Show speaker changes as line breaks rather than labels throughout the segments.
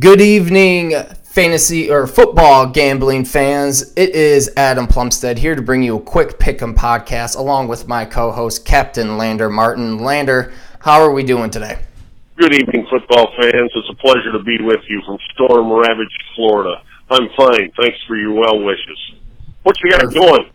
Good evening, fantasy or football gambling fans. It is Adam Plumstead here to bring you a quick pick'em podcast along with my co-host Captain Lander Martin. Lander, how are we doing today?
Good evening, football fans. It's a pleasure to be with you from storm ravaged Florida. I'm fine. Thanks for your well wishes. What you got going?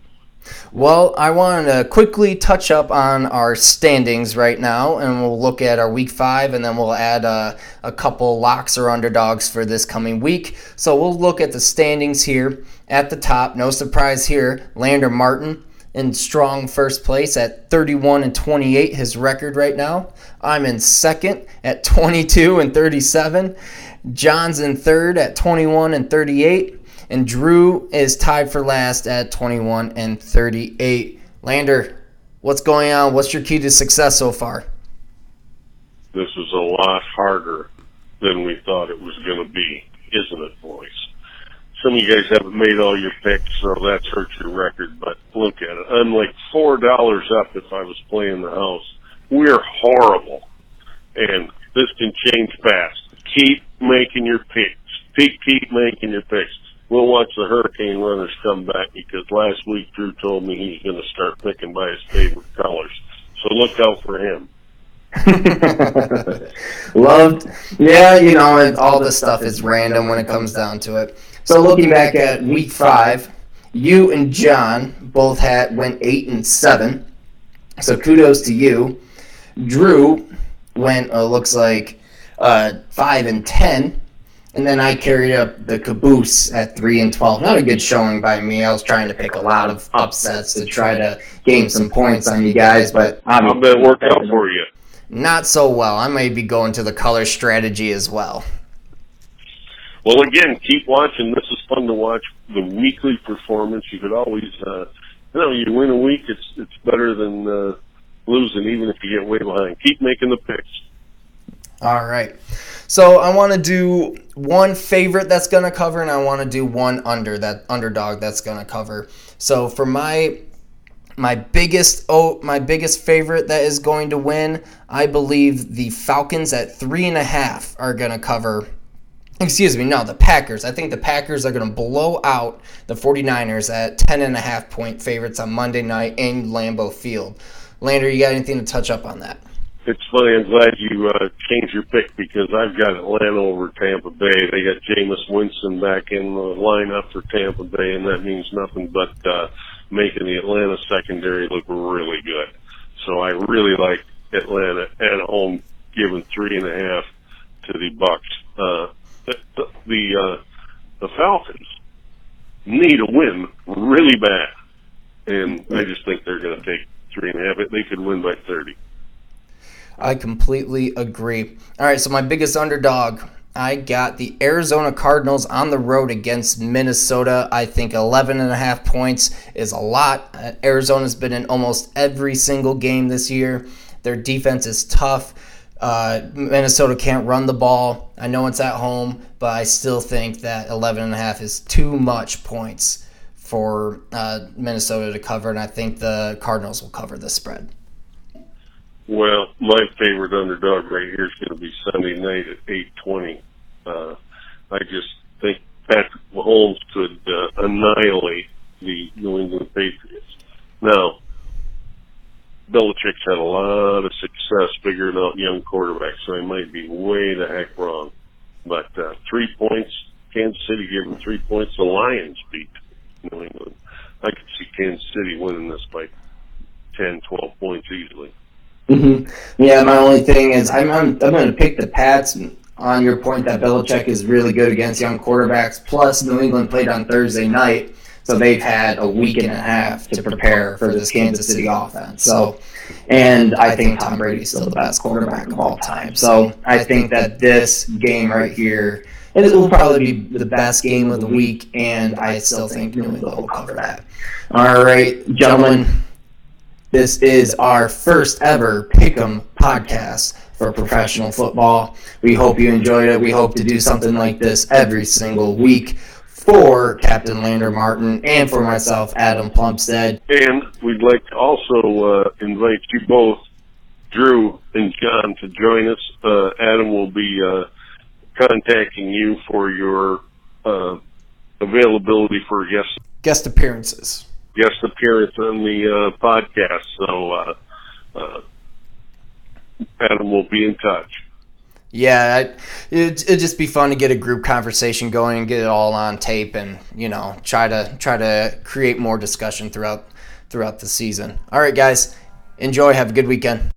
Well, I want to quickly touch up on our standings right now, and we'll look at our week five, and then we'll add a, a couple locks or underdogs for this coming week. So we'll look at the standings here at the top. No surprise here, Lander Martin in strong first place at 31 and 28, his record right now. I'm in second at 22 and 37. John's in third at 21 and 38. And Drew is tied for last at 21 and 38. Lander, what's going on? What's your key to success so far?
This is a lot harder than we thought it was going to be, isn't it, boys? Some of you guys haven't made all your picks, so that's hurt your record. But look at it. I'm like four dollars up if I was playing the house. We're horrible, and this can change fast. Keep making your picks. Keep keep making your picks we'll watch the Hurricane runners come back because last week Drew told me he's going to start picking by his favorite colors. So look out for him.
Loved, yeah, you know, and all this stuff is random when it comes down to it. So looking back at week five, you and John both had went eight and seven. So kudos to you. Drew went uh, looks like uh, five and ten. And then I carried up the caboose at three and twelve. Not a good showing by me. I was trying to pick a lot of upsets to try to gain some points on you guys, but
how did it work out for you?
Not so well. I may be going to the color strategy as well.
Well, again, keep watching. This is fun to watch. The weekly performance. You could always, uh, you know, you win a week. It's it's better than uh, losing, even if you get way behind. Keep making the picks.
All right. So I want to do one favorite that's going to cover, and I want to do one under that underdog that's going to cover. So for my my biggest oh my biggest favorite that is going to win, I believe the Falcons at three and a half are going to cover. Excuse me, no, the Packers. I think the Packers are going to blow out the 49ers at 10 and a half point favorites on Monday night in Lambeau Field. Lander, you got anything to touch up on that?
It's funny. I'm glad you uh, changed your pick because I've got Atlanta over Tampa Bay. They got Jameis Winston back in the lineup for Tampa Bay, and that means nothing but uh, making the Atlanta secondary look really good. So I really like Atlanta at home, giving three and a half to the Bucs. Uh, the the, uh, the Falcons need a win really bad, and I just think they're going to take three and a half. They could win by thirty.
I completely agree. All right, so my biggest underdog, I got the Arizona Cardinals on the road against Minnesota. I think 11 and a half points is a lot. Uh, Arizona's been in almost every single game this year. Their defense is tough. Uh, Minnesota can't run the ball. I know it's at home, but I still think that 11 and a half is too much points for uh, Minnesota to cover, and I think the Cardinals will cover the spread.
Well, my favorite underdog right here is going to be Sunday night at eight twenty. Uh, I just think Patrick Mahomes could uh, annihilate the New England Patriots. Now, Belichick's had a lot of success figuring out young quarterbacks, so he might be way the heck wrong. But uh, three points, Kansas City gave him three points. The Lions beat New England. I could see Kansas City winning this by ten, twelve points easily.
Mm-hmm. Yeah, my only thing is I'm I'm, I'm going to pick the Pats on your point that Belichick is really good against young quarterbacks. Plus, New England played on Thursday night, so they've had a week and a half to prepare for this Kansas City offense. So, and I think Tom Brady's still the best quarterback of all time. So, I think that this game right here. It will probably be the best game of the week, and I still think New England will cover that. All right, gentlemen, this is our first ever Pick'em podcast for professional football. We hope you enjoyed it. We hope to do something like this every single week for Captain Lander Martin and for myself, Adam Plumstead.
And we'd like to also uh, invite you both, Drew and John, to join us. Uh, Adam will be uh, contacting you for your uh, availability for guest
guest appearances.
Guest appearance on the uh, podcast. So uh, uh, Adam will be in touch.
Yeah, it, it'd just be fun to get a group conversation going and get it all on tape, and you know, try to try to create more discussion throughout throughout the season. All right, guys, enjoy. Have a good weekend.